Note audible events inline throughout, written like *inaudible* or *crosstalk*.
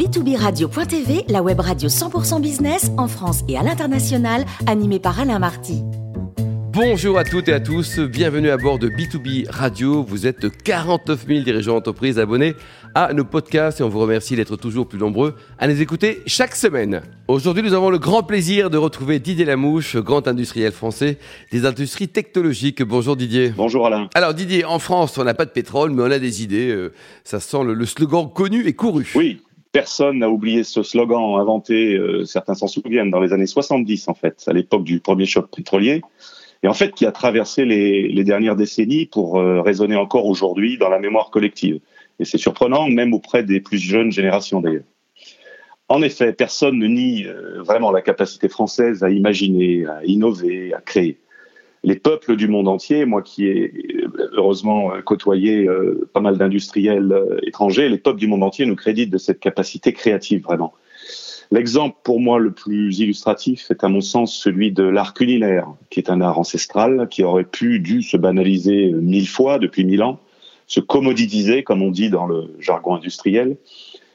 b2b-radio.tv, la web radio 100% business en France et à l'international, animée par Alain Marty. Bonjour à toutes et à tous, bienvenue à bord de B2B Radio. Vous êtes 49 000 dirigeants d'entreprise abonnés à nos podcasts et on vous remercie d'être toujours plus nombreux à les écouter chaque semaine. Aujourd'hui, nous avons le grand plaisir de retrouver Didier Lamouche, grand industriel français des industries technologiques. Bonjour Didier. Bonjour Alain. Alors Didier, en France, on n'a pas de pétrole, mais on a des idées. Euh, ça sent le, slogan connu et couru. Oui, Personne n'a oublié ce slogan inventé, euh, certains s'en souviennent, dans les années 70 en fait, à l'époque du premier choc pétrolier et en fait qui a traversé les, dernières décennies pour euh, résonner encore aujourd'hui dans la mémoire collective. Et c'est surprenant, même auprès des plus jeunes générations d'ailleurs. En effet, personne ne nie euh, vraiment la capacité française à imaginer, à innover, à créer. Les peuples du monde entier, moi qui ai heureusement côtoyé euh, pas mal d'industriels étrangers, les peuples du monde entier nous créditent de cette capacité créative vraiment. L'exemple pour moi le plus illustratif est à mon sens celui de l'art culinaire, qui est un art ancestral qui aurait pu, dû se banaliser mille fois depuis mille ans, se commoditiser, comme on dit dans le jargon industriel,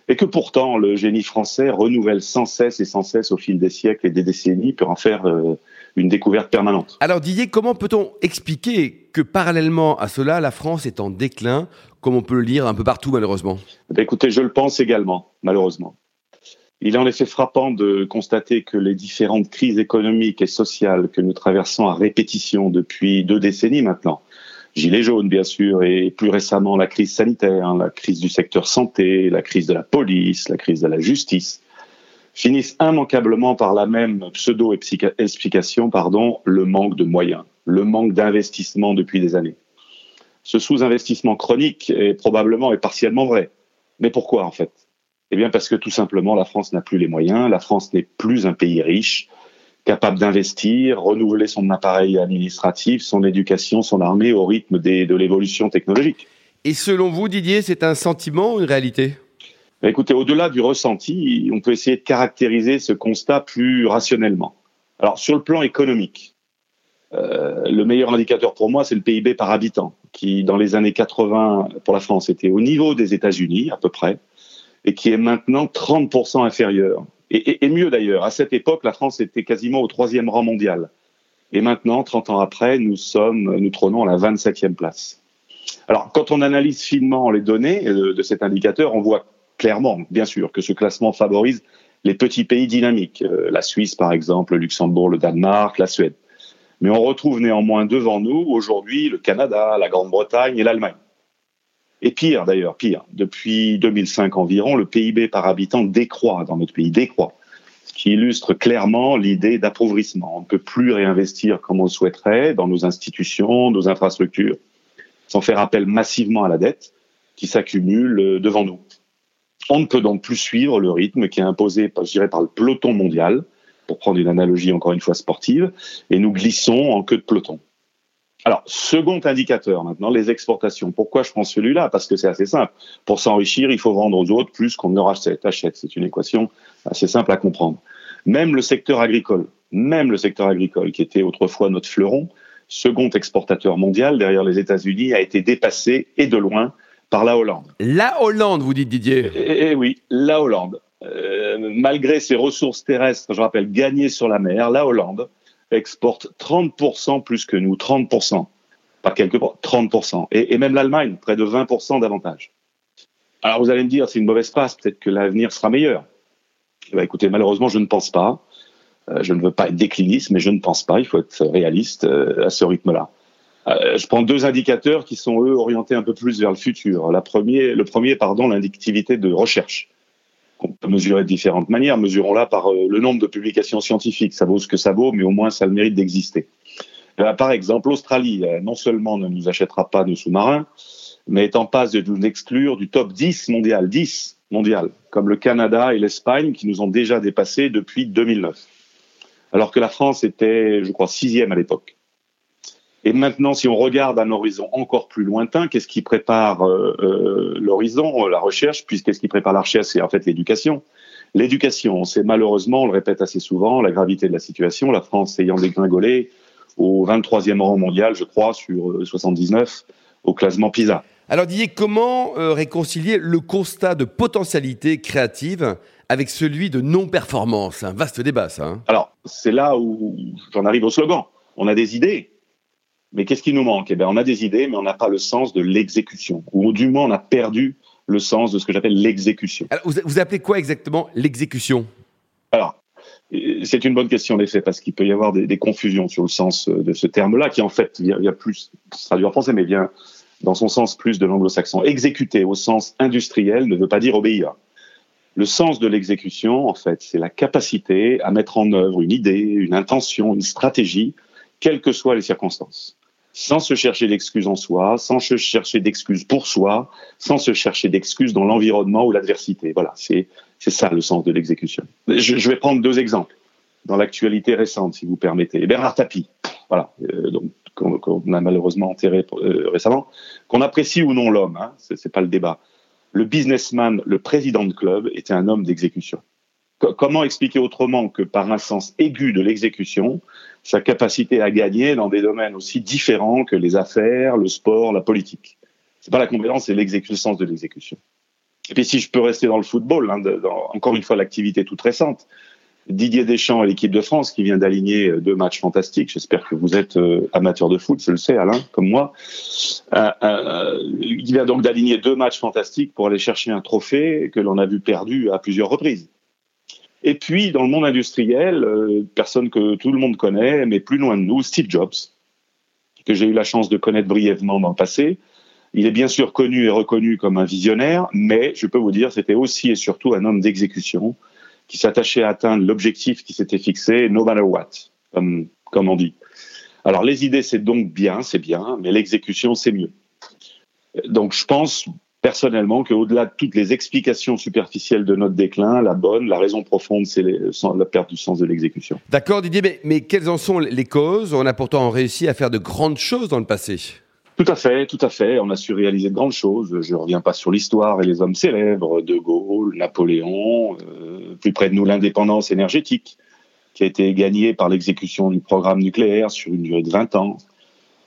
et que pourtant le génie français renouvelle sans cesse et sans cesse au fil des siècles et des décennies pour en faire euh, une découverte permanente. Alors Didier, comment peut-on expliquer que parallèlement à cela, la France est en déclin, comme on peut le lire un peu partout malheureusement ben, Écoutez, je le pense également, malheureusement. Il est en effet frappant de constater que les différentes crises économiques et sociales que nous traversons à répétition depuis deux décennies maintenant, Gilets jaunes bien sûr, et plus récemment la crise sanitaire, la crise du secteur santé, la crise de la police, la crise de la justice, finissent immanquablement par la même pseudo-explication, pardon, le manque de moyens, le manque d'investissement depuis des années. Ce sous-investissement chronique est probablement et partiellement vrai. Mais pourquoi en fait? Eh bien parce que tout simplement la France n'a plus les moyens, la France n'est plus un pays riche, capable d'investir, renouveler son appareil administratif, son éducation, son armée au rythme de l'évolution technologique. Et selon vous, Didier, c'est un sentiment ou une réalité? Écoutez, au-delà du ressenti, on peut essayer de caractériser ce constat plus rationnellement. Alors sur le plan économique, euh, le meilleur indicateur pour moi, c'est le PIB par habitant, qui dans les années 80 pour la France était au niveau des États-Unis à peu près et qui est maintenant 30% inférieur. Et, et, mieux d'ailleurs, à cette époque, la France était quasiment au troisième rang mondial. Et maintenant, 30 ans après, nous sommes, nous trônons à la 27e place. Alors, quand on analyse finement les données de, cet indicateur, on voit clairement, bien sûr, que ce classement favorise les petits pays dynamiques, euh, la Suisse par exemple, le Luxembourg, le Danemark, la Suède. Mais on retrouve néanmoins devant nous aujourd'hui le Canada, la Grande-Bretagne et l'Allemagne. Et pire d'ailleurs, pire. Depuis 2005 environ, le PIB par habitant décroît dans notre pays, décroît. Ce qui illustre clairement l'idée d'appauvrissement. On ne peut plus réinvestir comme on le souhaiterait dans nos institutions, nos infrastructures, sans faire appel massivement à la dette qui s'accumule devant nous. On ne peut donc plus suivre le rythme qui est imposé, je dirais, par le peloton mondial, pour prendre une analogie encore une fois sportive, et nous glissons en queue de peloton. Alors, second indicateur maintenant, les exportations. Pourquoi je prends celui-là? Parce que c'est assez simple. Pour s'enrichir, il faut vendre aux autres plus qu'on ne leur achète. C'est une équation assez simple à comprendre. Même le secteur agricole, même le secteur agricole, qui était autrefois notre fleuron, second exportateur mondial derrière les États-Unis, a été dépassé et de loin par la Hollande. La Hollande, vous dites Didier Eh, eh oui, la Hollande. Euh, malgré ses ressources terrestres, je rappelle, gagnées sur la mer, la Hollande exporte 30% plus que nous, 30%, pas quelques 30%, et, et même l'Allemagne, près de 20% davantage. Alors vous allez me dire, c'est une mauvaise passe, peut-être que l'avenir sera meilleur. Eh ben, écoutez, malheureusement, je ne pense pas. Euh, je ne veux pas être décliniste, mais je ne pense pas. Il faut être réaliste euh, à ce rythme-là. Euh, je prends deux indicateurs qui sont eux orientés un peu plus vers le futur. Le premier, pardon, l'inductivité de recherche qu'on peut mesurer de différentes manières. Mesurons-la par euh, le nombre de publications scientifiques. Ça vaut ce que ça vaut, mais au moins ça a le mérite d'exister. Euh, par exemple, l'Australie, non seulement ne nous achètera pas nos sous-marins, mais est en passe de nous exclure du top 10 mondial, 10 mondial, comme le Canada et l'Espagne qui nous ont déjà dépassés depuis 2009. Alors que la France était, je crois, sixième à l'époque. Et maintenant, si on regarde un horizon encore plus lointain, qu'est-ce qui prépare euh, euh l'horizon, euh, la recherche, puisqu'est ce qui prépare la recherche, c'est en fait l'éducation. L'éducation, c'est malheureusement, on le répète assez souvent, la gravité de la situation, la France ayant dégringolé au 23e rang mondial, je crois, sur 79 euh, au classement PISA. Alors Didier, comment réconcilier le constat de potentialité créative avec celui de non-performance? Un vaste débat, ça. Hein. Alors, c'est là où j'en arrive au slogan. On a des idées, mais qu'est-ce qui nous manque? Eh bien, on a des idées, mais on n'a pas le sens de l'exécution. Ou du moins, on a perdu le sens de ce que j'appelle l'exécution. vous, vous appelez quoi exactement l'exécution? Alors, c'est une bonne question, en effet, parce qu'il peut y avoir des, confusions sur le sens de ce terme-là, qui en fait vient, plus, traduit en français, mais vient dans son sens plus de l'anglo-saxon. Exécuter au sens industriel ne veut pas dire obéir. Le sens de l'exécution, en fait, c'est la capacité à mettre en œuvre une idée, une intention, une stratégie, quelles que soient les circonstances. Sans se chercher d'excuses en soi, sans se chercher d'excuses pour soi, sans se chercher d'excuses dans l'environnement ou l'adversité. Voilà, c'est ça le sens de l'exécution. Je, vais prendre deux exemples dans l'actualité récente, si vous permettez. Bernard Tapie, voilà, euh, qu'on a malheureusement enterré euh, récemment, qu'on apprécie ou non l'homme, hein, c'est pas le débat. Le businessman, le président de club, était un homme d'exécution. Comment expliquer autrement que par un sens aigu de l'exécution, sa capacité à gagner dans des domaines aussi différents que les affaires, le sport, la politique? C'est pas la compétence, c'est le sens de l'exécution. Et puis si je peux rester dans le football, hein, encore une fois l'activité toute récente, Didier Deschamps et l'équipe de France qui vient d'aligner euh, deux matchs fantastiques. J'espère que vous êtes euh, amateur de foot, je le sais, Alain, comme moi. Euh, euh, il vient donc d'aligner deux matchs fantastiques pour aller chercher un trophée que l'on a vu perdu à plusieurs reprises. Et puis, dans le monde industriel, euh, personne que tout le monde connaît, mais plus loin de nous, Steve Jobs, que j'ai eu la chance de connaître brièvement dans le passé. Il est bien sûr connu et reconnu comme un visionnaire, mais je peux vous dire, c'était aussi et surtout un homme d'exécution qui s'attachait à atteindre l'objectif qui s'était fixé, no matter what, comme, comme on dit. Alors les idées, c'est donc bien, c'est bien, mais l'exécution, c'est mieux. Donc je pense personnellement qu'au-delà de toutes les explications superficielles de notre déclin, la bonne, la raison profonde, c'est la perte du sens de l'exécution. D'accord Didier, mais, mais quelles en sont les causes? On a pourtant réussi à faire de grandes choses dans le passé. Tout à fait, tout à fait. On a su réaliser de grandes choses. Je ne reviens pas sur l'histoire et les hommes célèbres, De Gaulle, Napoléon, euh, plus près de nous l'indépendance énergétique, qui a été gagnée par l'exécution du programme nucléaire sur une durée de 20 ans.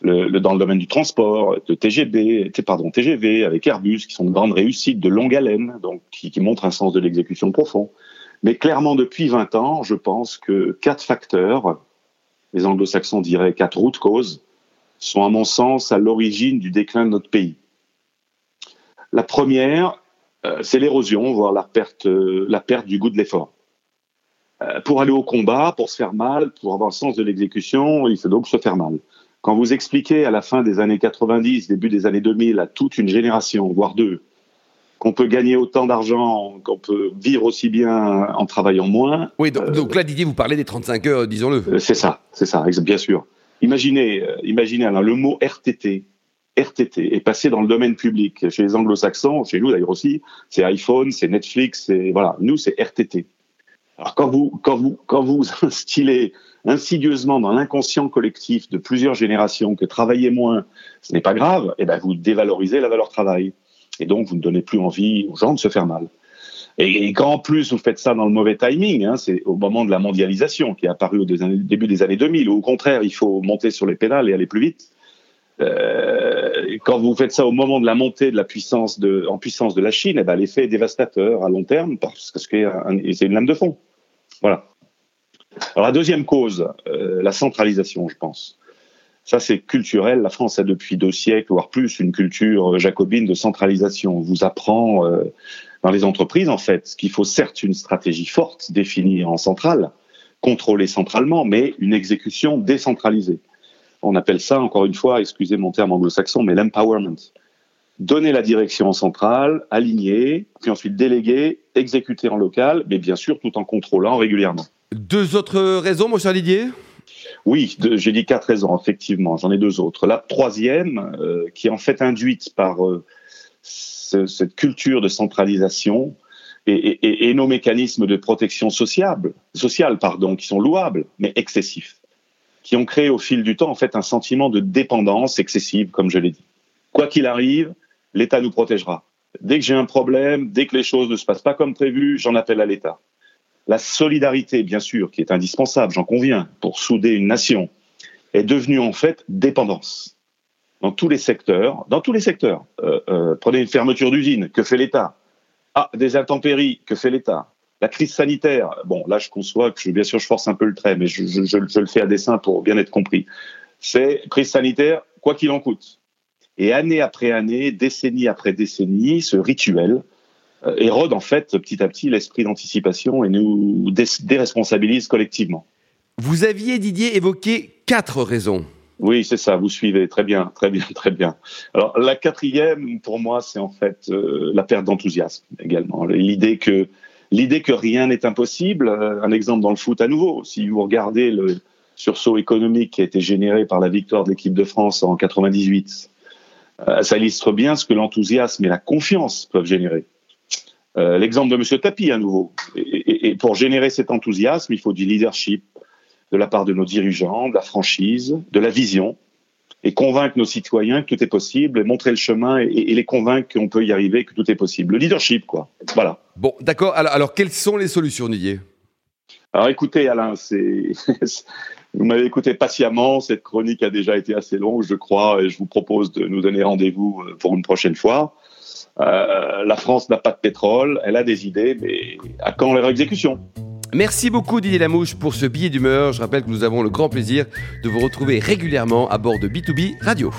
Dans le domaine du transport, de TGB, pardon, TGV avec Airbus, qui sont de grandes réussites de longue haleine, donc qui, montrent un sens de l'exécution profond. Mais clairement, depuis 20 ans, je pense que quatre facteurs, les anglo-saxons diraient quatre routes causes, sont à mon sens à l'origine du déclin de notre pays. La première, euh, c'est l'érosion, voire la perte, euh, la perte du goût de l'effort. Euh, pour aller au combat, pour se faire mal, pour avoir le sens de l'exécution, il faut donc se faire mal. Quand vous expliquez à la fin des années 90, début des années 2000 à toute une génération, voire deux, qu'on peut gagner autant d'argent, qu'on peut vivre aussi bien en travaillant moins. Oui, donc, donc là, Didier, vous parlez des 35 heures, disons-le. c'est ça, c'est ça, bien sûr. Imaginez, euh, imaginez alors, le mot RTT. RTT est passé dans le domaine public. Chez les anglo-saxons, chez nous d'ailleurs aussi, c'est iPhone, c'est Netflix, c'est voilà. Nous, c'est RTT. Alors quand vous quand vous quand vous *laughs* instillez insidieusement dans l'inconscient collectif de plusieurs générations que travailler moins, ce n'est pas grave, et eh ben vous dévalorisez la valeur travail. Et donc vous ne donnez plus envie aux gens de se faire mal. Et, quand en plus vous faites ça dans le mauvais timing, hein, c'est au moment de la mondialisation qui est apparue au début des années 2000, ou au contraire il faut monter sur les pédales et aller plus vite. Euh, quand vous faites ça au moment de la montée de la puissance de, en puissance de la Chine, eh ben, l'effet est dévastateur à long terme parce que c'est une lame de fond. Voilà. Alors la deuxième cause, euh, la centralisation, je pense. Ça, c'est culturel. La France a depuis deux siècles, voire plus, une culture jacobine de centralisation. On vous apprend euh, dans les entreprises, en fait, qu'il faut certes une stratégie forte définie en centrale, contrôlée centralement, mais une exécution décentralisée. On appelle ça, encore une fois, excusez mon terme anglo-saxon, mais l'empowerment. Donner la direction en centrale, aligner, puis ensuite déléguer, exécuter en local, mais bien sûr tout en contrôlant régulièrement. Deux autres raisons, mon cher Didier? Oui, j'ai dit quatre raisons, effectivement. J'en ai deux autres. La troisième, euh, qui est en fait induite par euh, cette culture de centralisation et, nos mécanismes de protection sociale, sociale pardon, qui sont louables, mais excessifs, qui ont créé au fil du temps un sentiment de dépendance excessive, comme je l'ai dit. Quoi qu'il arrive, l'État nous protégera. Dès que j'ai un problème, dès que les choses ne se passent pas comme prévu, j'en appelle à l'État. La solidarité, bien sûr, qui est indispensable, j'en conviens, pour souder une nation, est devenue en fait dépendance. dans tous les secteurs, dans tous les secteurs. Euh, euh, prenez une fermeture d'usine, que fait l'État? Ah, des intempéries, que fait l'État? La crise sanitaire, bon, là je conçois que je, bien sûr je force un peu le trait, mais je, je, je le fais à dessein pour bien être compris. C'est crise sanitaire, quoi qu'il en coûte. Et année après année, décennie après décennie, ce rituel euh, érode en fait petit à petit l'esprit d'anticipation et nous déresponsabilise collectivement. Vous aviez, Didier, évoqué quatre raisons. Oui, c'est ça, vous suivez très bien, très bien, très bien. Alors la quatrième, pour moi, c'est en fait euh, la perte d'enthousiasme également. L'idée que l'idée que rien n'est impossible. Euh, un exemple dans le foot à nouveau. Si vous regardez le sursaut économique qui a été généré par la victoire de l'équipe de France en 98, euh, ça illustre bien ce que l'enthousiasme et la confiance peuvent générer. Euh, l'exemple de M. Tapi à nouveau. Et, pour générer cet enthousiasme, il faut du leadership de la part de nos dirigeants, de la franchise, de la vision, et convaincre nos citoyens que tout est possible, et montrer le chemin et, les convaincre qu'on peut y arriver, que tout est possible. Le leadership, quoi. Voilà. Bon, d'accord. Alors, alors, quelles sont les solutions, Didier? Alors, écoutez, Alain, c'est *laughs* Vous m'avez écouté patiemment. Cette chronique a déjà été assez longue, je crois, et je vous propose de nous donner rendez-vous euh, pour une prochaine fois. Euh, la France n'a pas de pétrole, elle a des idées, mais à quand leur exécution? Merci beaucoup Didier Lamouche pour ce billet d'humeur. Je rappelle que nous avons le grand plaisir de vous retrouver régulièrement à bord de B2B Radio.